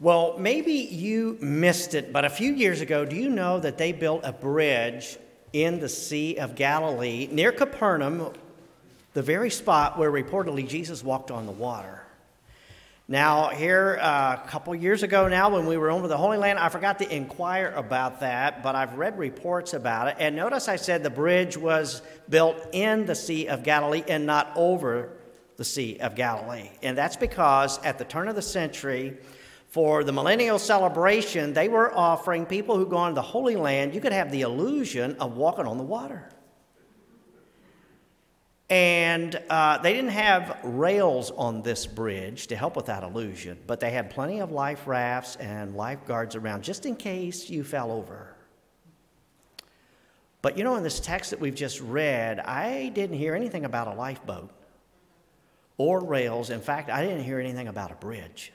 Well, maybe you missed it, but a few years ago, do you know that they built a bridge in the Sea of Galilee near Capernaum, the very spot where reportedly Jesus walked on the water? Now, here uh, a couple years ago now, when we were over the Holy Land, I forgot to inquire about that, but I've read reports about it. And notice I said the bridge was built in the Sea of Galilee and not over the Sea of Galilee. And that's because at the turn of the century, for the millennial celebration, they were offering people who go on the Holy Land, you could have the illusion of walking on the water. And uh, they didn't have rails on this bridge to help with that illusion, but they had plenty of life rafts and lifeguards around just in case you fell over. But you know, in this text that we've just read, I didn't hear anything about a lifeboat or rails. In fact, I didn't hear anything about a bridge.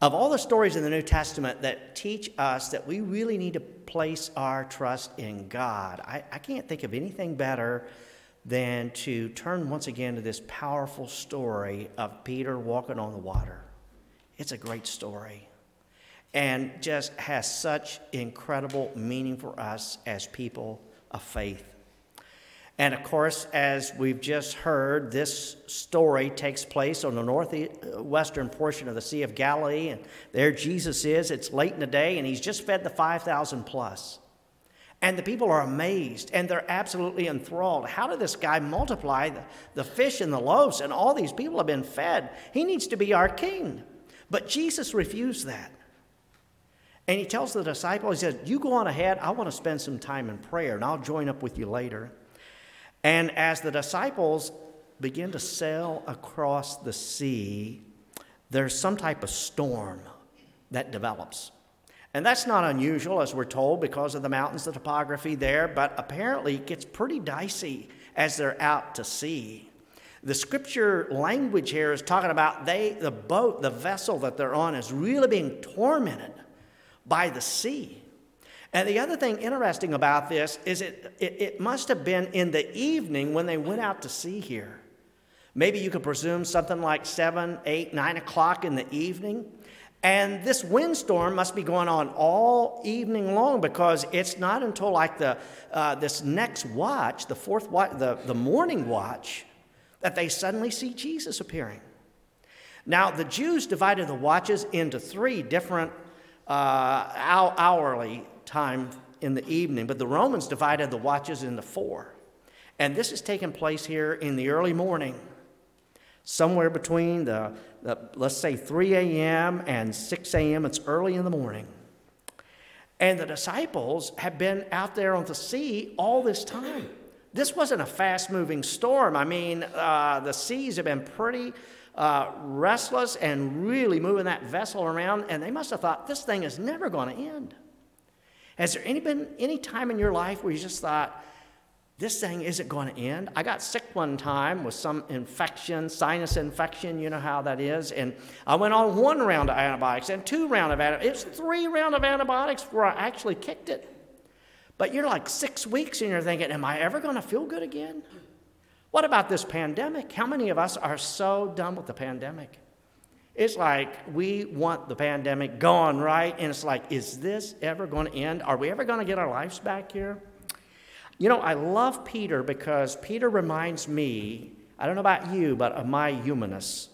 Of all the stories in the New Testament that teach us that we really need to place our trust in God, I, I, can't think of anything better than to turn once again to this powerful story of Peter walking on the water. It's a great story and just has such incredible meaning for us as people of faith. And of course, as we've just heard, this story takes place on the northwestern portion of the Sea of Galilee. And there Jesus is. It's late in the day, and he's just fed the 5,000 plus. And the people are amazed and they're absolutely enthralled. How did this guy multiply the, the fish and the loaves? And all these people have been fed. He needs to be our king. But Jesus refused that. And he tells the disciples, he says, You go on ahead. I want to spend some time in prayer, and I'll join up with you later. And as the disciples begin to sail across the sea, there's some type of storm that develops. And that's not unusual, as we're told, because of the mountains, the topography there, but apparently it gets pretty dicey as they're out to sea. The scripture language here is talking about they, the boat, the vessel that they're on, is really being tormented by the sea. And the other thing interesting about this is it, it, it, must have been in the evening when they went out to sea here. Maybe you could presume something like 7, 8, 9 o'clock in the evening. And this windstorm must be going on all evening long because it's not until like the, uh, this next watch, the fourth watch, the, the morning watch, that they suddenly see Jesus appearing. Now, the Jews divided the watches into three different uh, hourly time in the evening, but the Romans divided the watches into four. And this is taking place here in the early morning, somewhere between the, the let's say 3 a.m. and 6 a.m. It's early in the morning. And the disciples have been out there on the sea all this time. This wasn't a fast moving storm. I mean, uh, the seas have been pretty uh, restless and really moving that vessel around, and they must have thought this thing is never going to end. Has there any been any time in your life where you just thought, this thing isn't going to end? I got sick one time with some infection, sinus infection, you know how that is. And I went on one round of antibiotics and two round of antibiotics. It's three round of antibiotics before I actually kicked it. But you're like six weeks and you're thinking, am I ever going to feel good again? What about this pandemic? How many of us are so done with the pandemic? It's like we want the pandemic gone, right? And it's like, is this ever going to end? Are we ever going to get our lives back here? You know, I love Peter because Peter reminds me, I don't know about you, but of my humanness.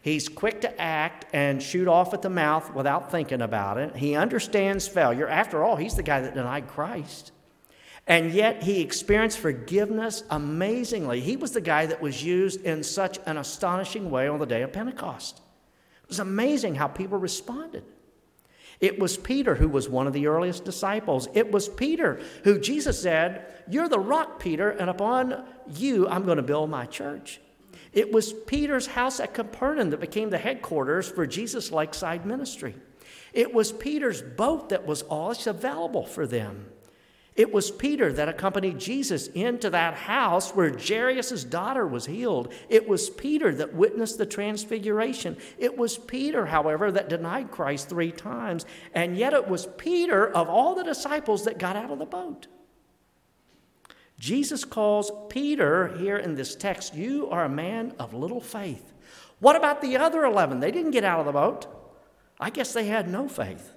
He's quick to act and shoot off at the mouth without thinking about it. He understands failure. After all, he's the guy that denied Christ. And yet he experienced forgiveness amazingly. He was the guy that was used in such an astonishing way on the day of Pentecost. It was amazing how people responded. It was Peter who was one of the earliest disciples. It was Peter who Jesus said, You're the rock, Peter, and upon you I'm going to build my church. It was Peter's house at Capernaum that became the headquarters for Jesus' Lakeside ministry. It was Peter's boat that was always available for them. It was Peter that accompanied Jesus into that house where Jairus' daughter was healed. It was Peter that witnessed the transfiguration. It was Peter, however, that denied Christ three times. And yet it was Peter, of all the disciples, that got out of the boat. Jesus calls Peter here in this text, You are a man of little faith. What about the other 11? They didn't get out of the boat. I guess they had no faith.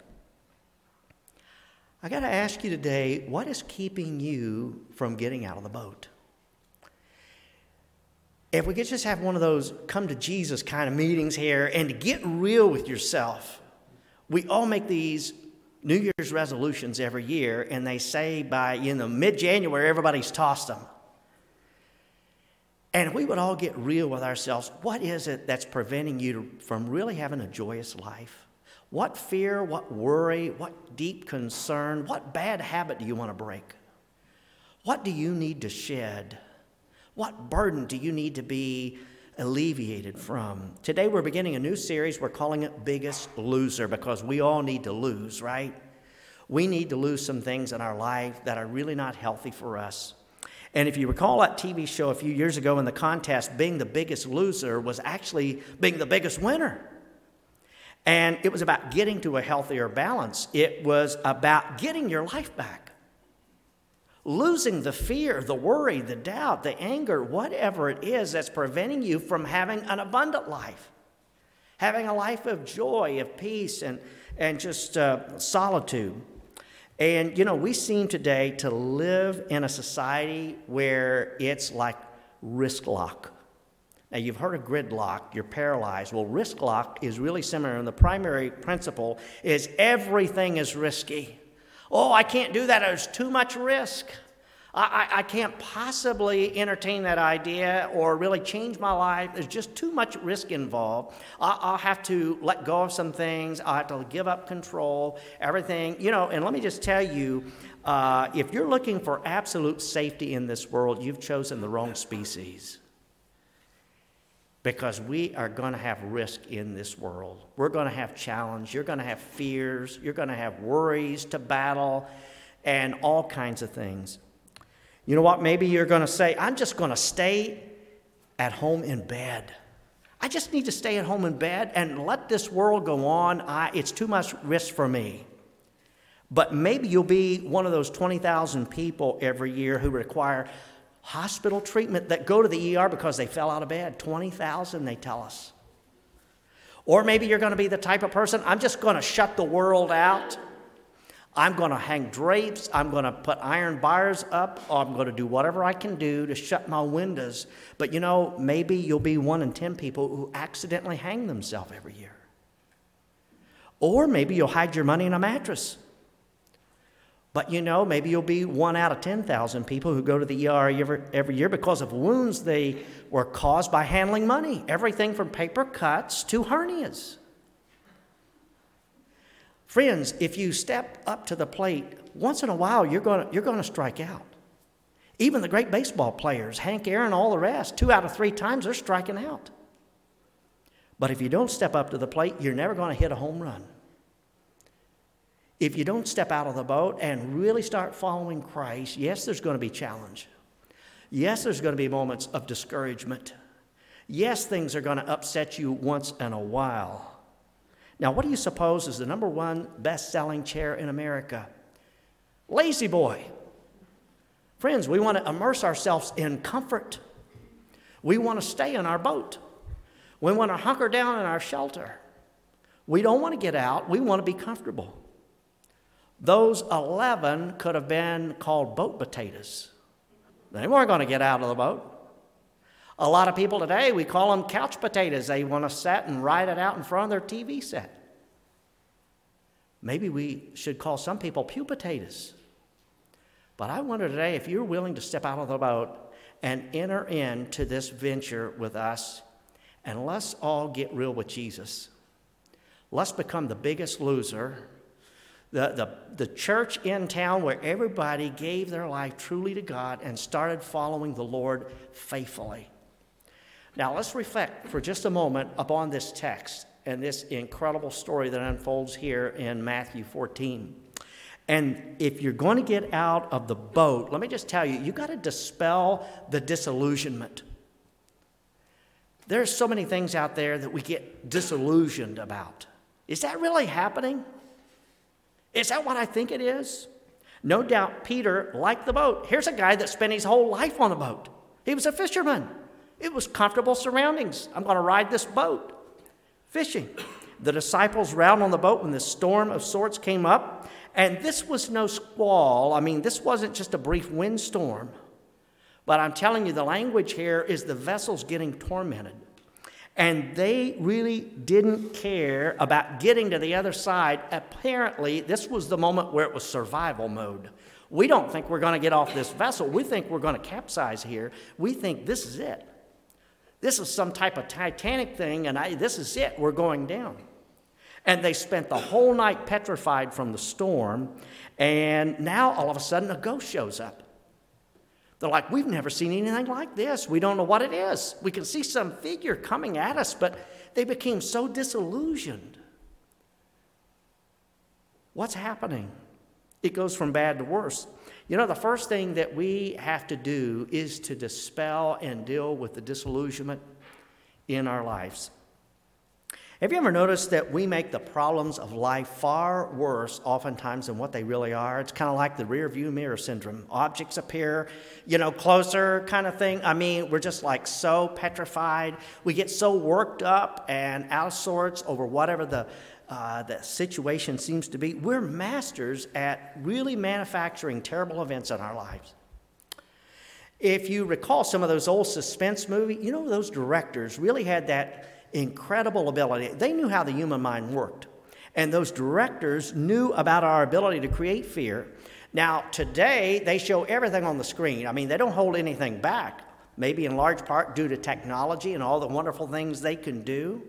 I got to ask you today what is keeping you from getting out of the boat? If we could just have one of those come to Jesus kind of meetings here and to get real with yourself. We all make these New Year's resolutions every year, and they say by you know mid January everybody's tossed them. And if we would all get real with ourselves, what is it that's preventing you from really having a joyous life? What fear, what worry, what deep concern, what bad habit do you want to break? What do you need to shed? What burden do you need to be alleviated from? Today we're beginning a new series. We're calling it Biggest Loser because we all need to lose, right? We need to lose some things in our life that are really not healthy for us. And if you recall that TV show a few years ago in the contest, being the biggest loser was actually being the biggest winner. And it was about getting to a healthier balance, it was about getting your life back. Losing the fear, the worry, the doubt, the anger, whatever it is that's preventing you from having an abundant life, having a life of joy, of peace, and, and just uh, solitude. And, you know, we seem today to live in a society where it's like risk lock. Now, you've heard of gridlock, you're paralyzed. Well, risk lock is really similar, and the primary principle is everything is risky. Oh, I can't do that, there's too much risk. I, I, I, can't possibly entertain that idea or really change my life. There's just too much risk involved. I, I'll have to let go of some things. I'll have to give up control, everything. You know, and let me just tell you uh, if you're looking for absolute safety in this world, you've chosen the wrong species. Because we are going to have risk in this world. We're going to have challenge. You're going to have fears. You're going to have worries to battle and all kinds of things. You know what? Maybe you're going to say, I'm just going to stay at home in bed. I just need to stay at home in bed and let this world go on. I, it's too much risk for me. But maybe you'll be one of those 20,000 people every year who require hospital treatment that go to the ER because they fell out of bed. 20,000, they tell us. Or maybe you're going to be the type of person, I'm just going to shut the world out I'm going to hang drapes, I'm going to put iron bars up, I'm going to do whatever I can do to shut my windows. But you know, maybe you'll be one in 10 people who accidentally hang themselves every year. Or maybe you'll hide your money in a mattress. But you know, maybe you'll be one out of 10,000 people who go to the ER every, year because of wounds they were caused by handling money. Everything from paper cuts to hernias. Friends, if you step up to the plate, once in a while you're going you're to strike out. Even the great baseball players, Hank Aaron, all the rest, two out of three times they're striking out. But if you don't step up to the plate, you're never going to hit a home run. If you don't step out of the boat and really start following Christ, yes, there's going to be challenge. Yes, there's going to be moments of discouragement. Yes, things are going to upset you once in a while. Now, what do you suppose is the number one best selling chair in America? La-Z-Boy. Friends, we want to immerse ourselves in comfort. We want to stay in our boat. We want to hunker down in our shelter. We don't want to get out, we want to be comfortable. Those 11 could have been called boat potatoes. They weren't going to get out of the boat. A lot of people today, we call them couch potatoes. They want to sit and ride it out in front of their TV set. Maybe we should call some people pew potatoes. But I wonder today if you're willing to step out of the boat and enter into this venture with us, and let's all get real with Jesus. Let's become the biggest loser, the, the, the church in town where everybody gave their life truly to God and started following the Lord faithfully. Now, let's reflect for just a moment upon this text and this incredible story that unfolds here in Matthew 14. And if you're going to get out of the boat, let me just tell you, you got to dispel the disillusionment. There's so many things out there that we get disillusioned about. Is that really happening? Is that what I think it is? No doubt Peter liked the boat. Here's a guy that spent his whole life on a boat. He was a fisherman. It was comfortable surroundings. I'm going to ride this boat fishing. The disciples out on the boat when this storm of sorts came up. And this was no squall. I mean, this wasn't just a brief windstorm. But I'm telling you, the language here is the vessel's getting tormented. And they really didn't care about getting to the other side. Apparently, this was the moment where it was survival mode. We don't think we're going to get off this vessel. We think we're going to capsize here. We think this is it. This is some type of Titanic thing, and I, this is it. We're going down. And they spent the whole night petrified from the storm, and now all of a sudden a ghost shows up. They're like, We've never seen anything like this. We don't know what it is. We can see some figure coming at us, but they became so disillusioned. What's happening? It goes from bad to worse. You know, the first thing that we have to do is to dispel and deal with the disillusionment in our lives. Have you ever noticed that we make the problems of life far worse oftentimes than what they really are? It's kind of like the rear view mirror syndrome. Objects appear, you know, closer kind of thing. I mean, we're just like so petrified. We get so worked up and out of sorts over whatever the uh, the situation seems to be, we're masters at really manufacturing terrible events in our lives. If you recall some of those old suspense movies, you know, those directors really had that incredible ability. They knew how the human mind worked. And those directors knew about our ability to create fear. Now, today, they show everything on the screen. I mean, they don't hold anything back, maybe in large part due to technology and all the wonderful things they can do.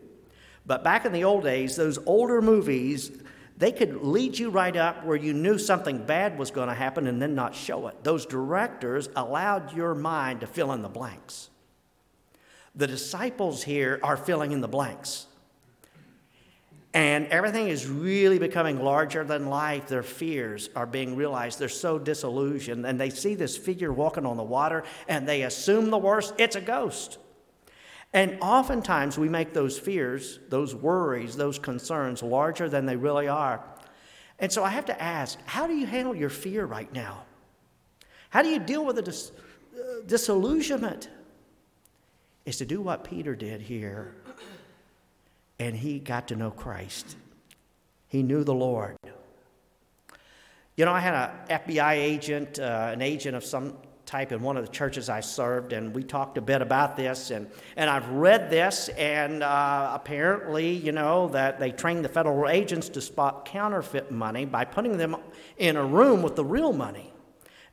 But back in the old days, those older movies, they could lead you right up where you knew something bad was going to happen and then not show it. Those directors allowed your mind to fill in the blanks. The disciples here are filling in the blanks. And everything is really becoming larger than life. Their fears are being realized. They're so disillusioned. And they see this figure walking on the water and they assume the worst it's a ghost. And oftentimes we make those fears, those worries, those concerns larger than they really are. And so I have to ask how do you handle your fear right now? How do you deal with the dis- uh, disillusionment? Is to do what Peter did here. And he got to know Christ, he knew the Lord. You know, I had an FBI agent, uh, an agent of some type in one of the churches I served, and we talked a bit about this. And, and I've read this, and uh, apparently, you know, that they train the federal agents to spot counterfeit money by putting them in a room with the real money.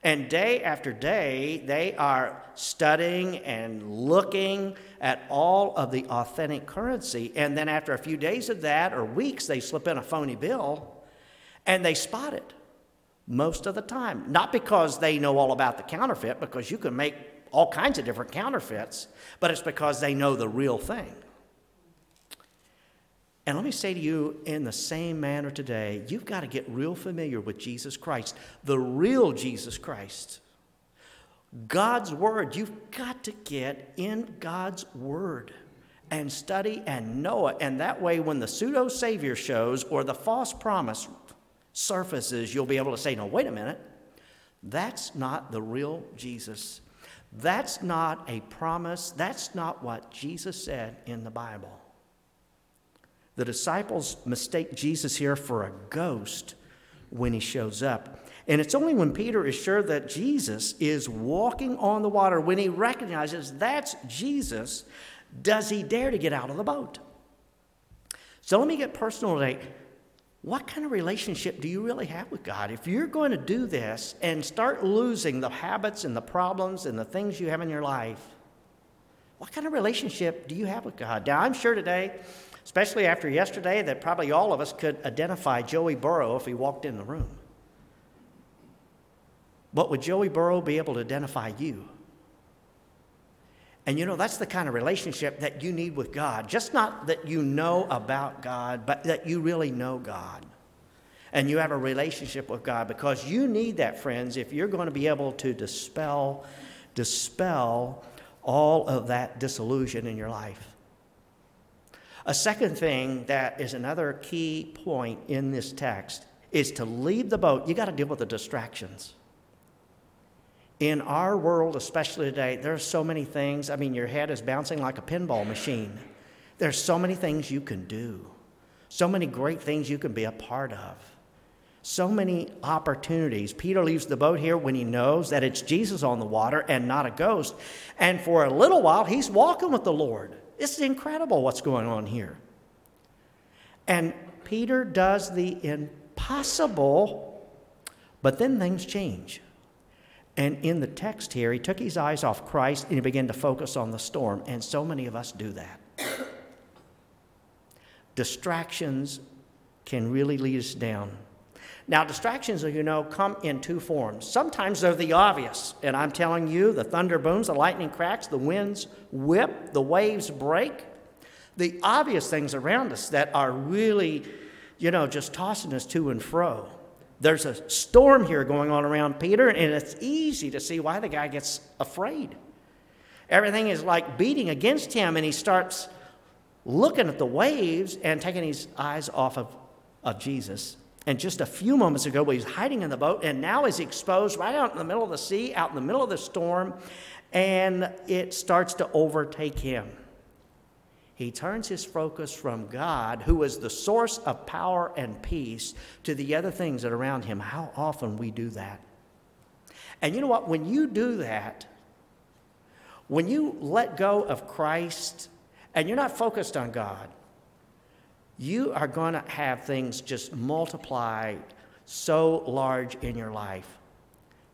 And day after day, they are studying and looking at all of the authentic currency. And then after a few days of that, or weeks, they slip in a phony bill and they spot it most of the time. Not because they know all about the counterfeit, because you can make all kinds of different counterfeits, but it's because they know the real thing. And let me say to you in the same manner today, you've got to get real familiar with Jesus Christ, the real Jesus Christ. God's Word. You've got to get in God's Word and study and know it. And that way, when the pseudo Savior shows or the false promise surfaces, you'll be able to say, no, wait a minute. That's not the real Jesus. That's not a promise. That's not what Jesus said in the Bible. The disciples mistake Jesus here for a ghost when he shows up. And it's only when Peter is sure that Jesus is walking on the water, when he recognizes that's Jesus, does he dare to get out of the boat. So let me get personal today what kind of relationship do you really have with God? If you're going to do this and start losing the habits and the problems and the things you have in your life, what kind of relationship do you have with God? Now, I'm sure today, especially after yesterday, that probably all of us could identify Joey Burrow if he walked in the room. But would Joey Burrow be able to identify you? And you know, that's the kind of relationship that you need with God. Just not that you know about God, but that you really know God. And you have a relationship with God because you need that, friends, if you're going to be able to dispel, dispel all of that disillusion in your life. A second thing that is another key point in this text is to leave the boat. You got to deal with the distractions. In our world, especially today, there are so many things. I mean, your head is bouncing like a pinball machine. There's so many things you can do. So many great things you can be a part of. So many opportunities. Peter leaves the boat here when he knows that it's Jesus on the water and not a ghost. And for a little while, he's walking with the Lord. It's incredible what's going on here. And Peter does the impossible, but then things change. And in the text here, he took his eyes off Christ and he began to focus on the storm. And so many of us do that. Distractions can really lead us down. Now, distractions, as you know, come in two forms. Sometimes they're the obvious, and I'm telling you, the thunder booms, the lightning cracks, the winds whip, the waves break. The obvious things around us that are really, you know, just tossing us to and fro. There's a storm here going on around Peter, and it's easy to see why the guy gets afraid. Everything is like beating against him, and he starts looking at the waves and taking his eyes off of, of Jesus. And just a few moments ago, he was hiding in the boat, and now he's exposed right out in the middle of the sea, out in the middle of the storm, and it starts to overtake him he turns his focus from God, who is the source of power and peace, to the other things that are around him. How often we do that. And you know what? When you do that, when you let go of Christ and you're not focused on God, you are going to have things just multiply so large in your life.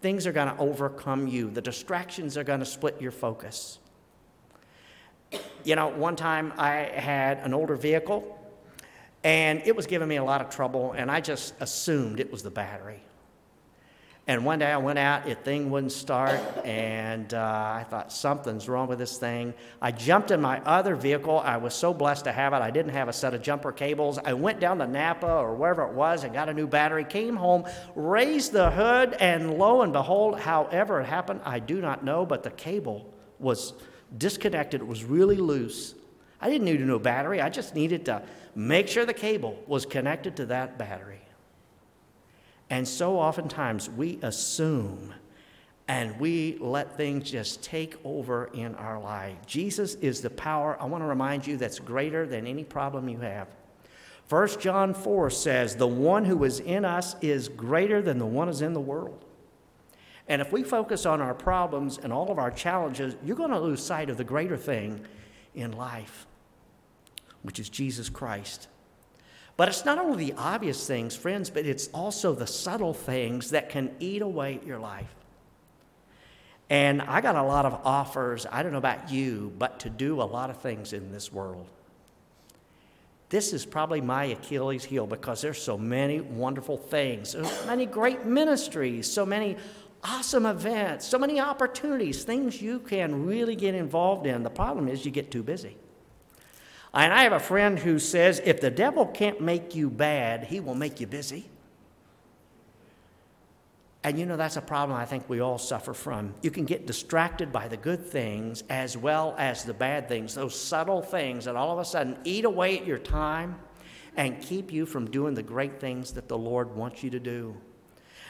Things are going to overcome you, the distractions are going to split your focus you know, one time I had an older vehicle and it was giving me a lot of trouble, and I just assumed it was the battery. And one day I went out, it thing wouldn't start, and uh, I thought something's wrong with this thing. I jumped in my other vehicle. I was so blessed to have it. I didn't have a set of jumper cables. I went down to Napa or wherever it was and got a new battery. Came home, raised the hood, and lo and behold, however it happened, I do not know, but the cable was disconnected, it was really loose. I didn't need a new battery, I just needed to make sure the cable was connected to that battery. And so oftentimes we assume and we let things just take over in our life. Jesus is the power, I want to remind you, that's greater than any problem you have. 1 John 4 says, The one who is in us is greater than the one who is in the world. And if we focus on our problems and all of our challenges, you're going to lose sight of the greater thing in life, which is Jesus Christ. But it's not only the obvious things, friends, but it's also the subtle things that can eat away at your life. And I got a lot of offers, I don't know about you, but to do a lot of things in this world. This is probably my Achilles heel because there's so many wonderful things, so many great ministries, so many awesome events, so many opportunities, things you can really get involved in. The problem is you get too busy. And I have a friend who says if the devil can't make you bad, he will make you busy. And you know, that's a problem I think we all suffer from. You can get distracted by the good things as well as the bad things, those subtle things that all of a sudden eat away at your time and keep you from doing the great things that the Lord wants you to do.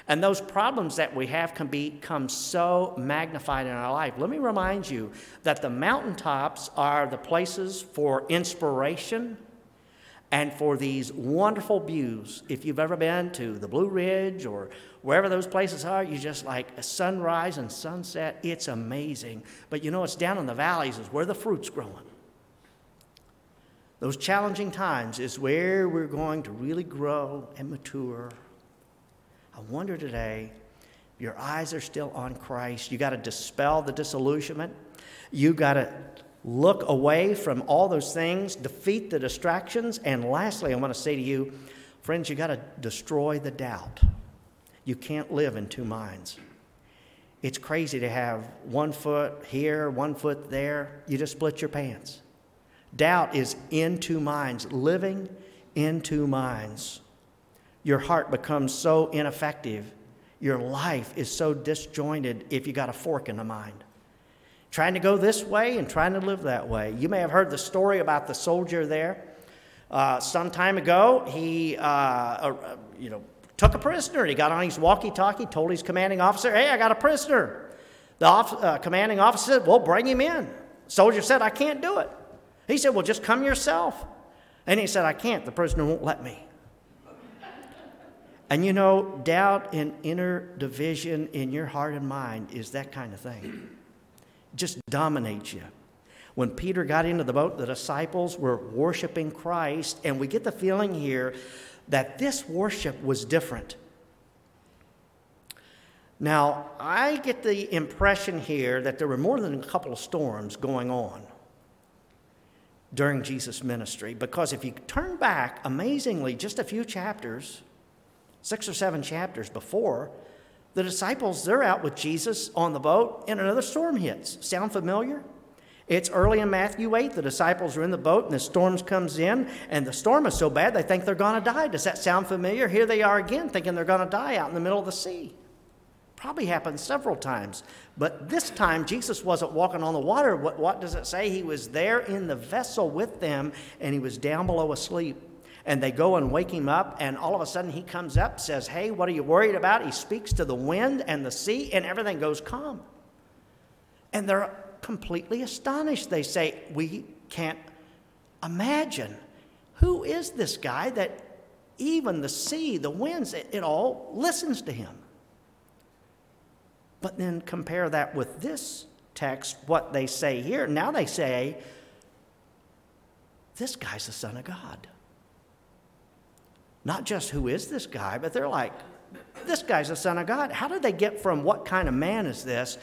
And those problems that we have can become so magnified in our life. Let me remind you that the mountaintops are the places for inspiration and for these wonderful views. If you've ever been to the Blue Ridge or wherever those places are, you just like a sunrise and sunset. It's amazing. But you know, it's down in the valleys is where the fruit's growing. Those challenging times is where we're going to really grow and mature I wonder today, your eyes are still on Christ. You got to dispel the disillusionment. You got to look away from all those things, defeat the distractions. And lastly, I want to say to you, friends, you got to destroy the doubt. You can't live in two minds. It's crazy to have one foot here, one foot there. You just split your pants. Doubt is in two minds, living in two minds your heart becomes so ineffective. Your life is so disjointed if you got a fork in the mind. Trying to go this way and trying to live that way. You may have heard the story about the soldier there. Uh, some time ago, he, uh, uh, you know, took a prisoner. He got on his walkie-talkie, told his commanding officer, "Hey, I got a prisoner." The off, uh, commanding officer said, "Well, bring him in." Soldier said, "I can't do it." He said, "Well, just come yourself." And he said, I can't. The prisoner won't let me. And you know, doubt and inner division in your heart and mind is that kind of thing. It just dominates you. When Peter got into the boat, the disciples were worshiping Christ, and we get the feeling here that this worship was different. Now, I get the impression here that there were more than a couple of storms going on during Jesus' ministry, because if you turn back amazingly just a few chapters, six or seven chapters before, the disciples, they're out with Jesus on the boat, and another storm hits. Sound familiar? It's early in Matthew 8. The disciples are in the boat, and the storm comes in, and the storm is so bad they think they're going to die. Does that sound familiar? Here they are again, thinking they're going to die out in the middle of the sea. Probably happened several times. But this time, Jesus wasn't walking on the water. What, what does it say? He was there in the vessel with them, and he was down below asleep. And they go and wake him up, and all of a sudden he comes up, says, Hey, what are you worried about? He speaks to the wind and the sea, and everything goes calm. And they're completely astonished. They say, We can't imagine. Who is this guy that even the sea, the winds, it, it all listens to him? But then compare that with this text, what they say here. Now they say, This guy's the Son of God. Not just who is this guy, but they're like, This guy's the Son of God. How did they get from what kind of man is this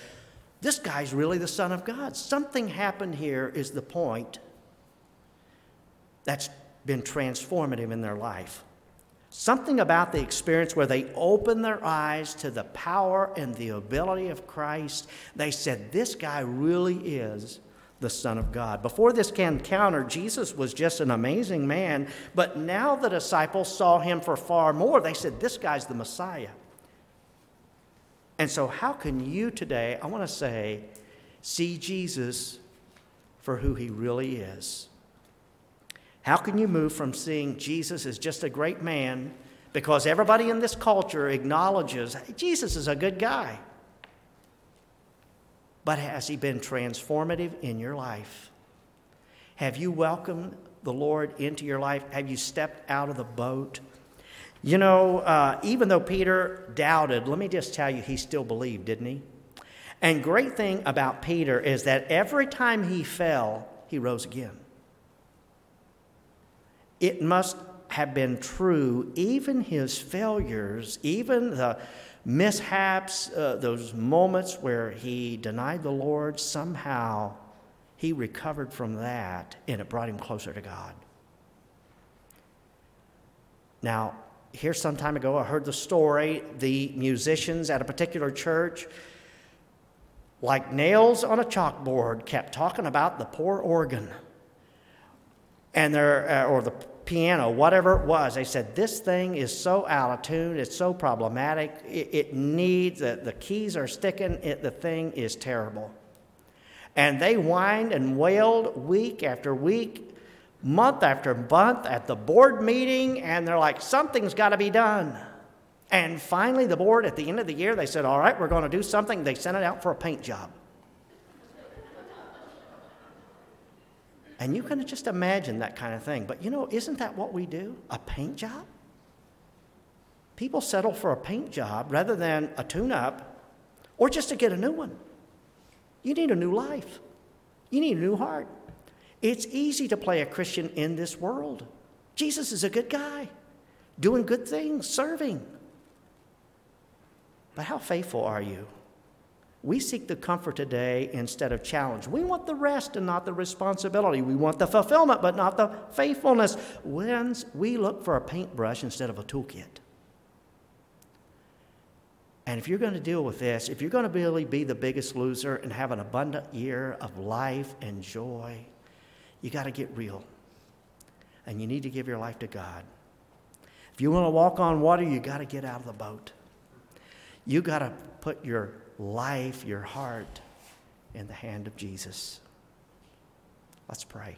this guy's really the Son of God. Something happened here, is the point that's been transformative in their life. Something about the experience where they opened their eyes to the power and the ability of Christ. They said, This guy really is the Son of God. Before this encounter, Jesus was just an amazing man, but now the disciples saw him for far more. They said, This guy's the Messiah. And so, how can you today, I want to say, see Jesus for who he really is? How can you move from seeing Jesus as just a great man because everybody in this culture acknowledges hey, Jesus is a good guy? But has he been transformative in your life? Have you welcomed the Lord into your life? Have you stepped out of the boat? You know, uh, even though Peter doubted, let me just tell you, he still believed, didn't he? And great thing about Peter is that every time he fell, he rose again. It must have been true, even his failures, even the mishaps, uh, those moments where he denied the Lord, somehow he recovered from that and it brought him closer to God. Now, here some time ago, I heard the story the musicians at a particular church, like nails on a chalkboard, kept talking about the poor organ and their, uh, or the piano, whatever it was. They said, This thing is so out of tune, it's so problematic, it, it needs, the, the keys are sticking, it, the thing is terrible. And they whined and wailed week after week month after month at the board meeting, and they're like, something's got to be done. And finally, the board, at the end of the year, they said, All right, we're going to do something. They sent it out for a paint job. And you can just imagine that kind of thing. But you know, isn't that what we do? A paint job? People settle for a paint job rather than a tune up or just to get a new one. You need a new life, you need a new heart. It's easy to play a Christian in this world. Jesus is a good guy, doing good things, serving. But how faithful are you? We seek the comfort today instead of challenge. We want the rest and not the responsibility. We want the fulfillment but not the faithfulness. When's we look for a paintbrush instead of a toolkit. And if you're going to deal with this, if you're going to really be the biggest loser and have an abundant year of life and joy, you got to get real. And you need to give your life to God. If you want to walk on water, you got to get out of the boat. You got to put your life, your heart, in the hand of Jesus. Let's pray.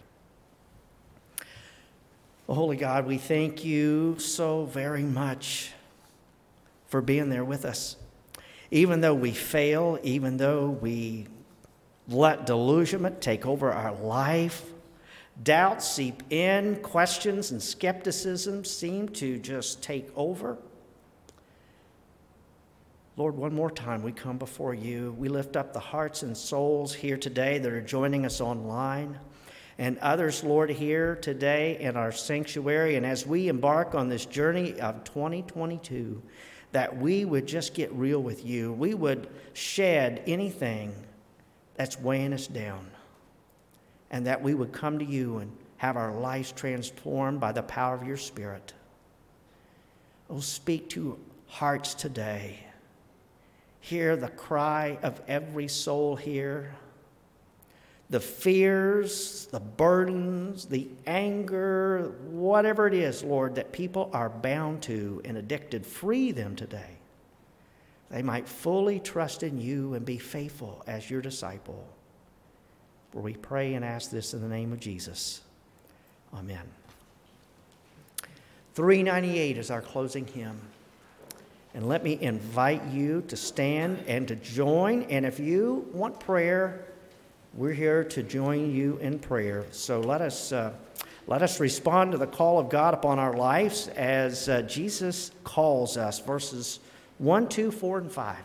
Holy God, we thank you so very much for being there with us. Even though we fail, even though we let delusionment take over our life, Doubts seep in, questions and skepticism seem to just take over. Lord, one more time we come before you. We lift up the hearts and souls here today that are joining us online and others, Lord, here today in our sanctuary. And as we embark on this journey of 2022, that we would just get real with you. We would shed anything that's weighing us down. And that we would come to you and have our lives transformed by the power of your Spirit. Oh, speak to hearts today. Hear the cry of every soul here the fears, the burdens, the anger, whatever it is, Lord, that people are bound to and addicted, free them today. They might fully trust in you and be faithful as your disciple. For we pray and ask this in the name of Jesus. Amen. 398 is our closing hymn. And let me invite you to stand and to join. And if you want prayer, we're here to join you in prayer. So let us, uh, let us respond to the call of God upon our lives as uh, Jesus calls us, verses 1, 2, 4, and 5.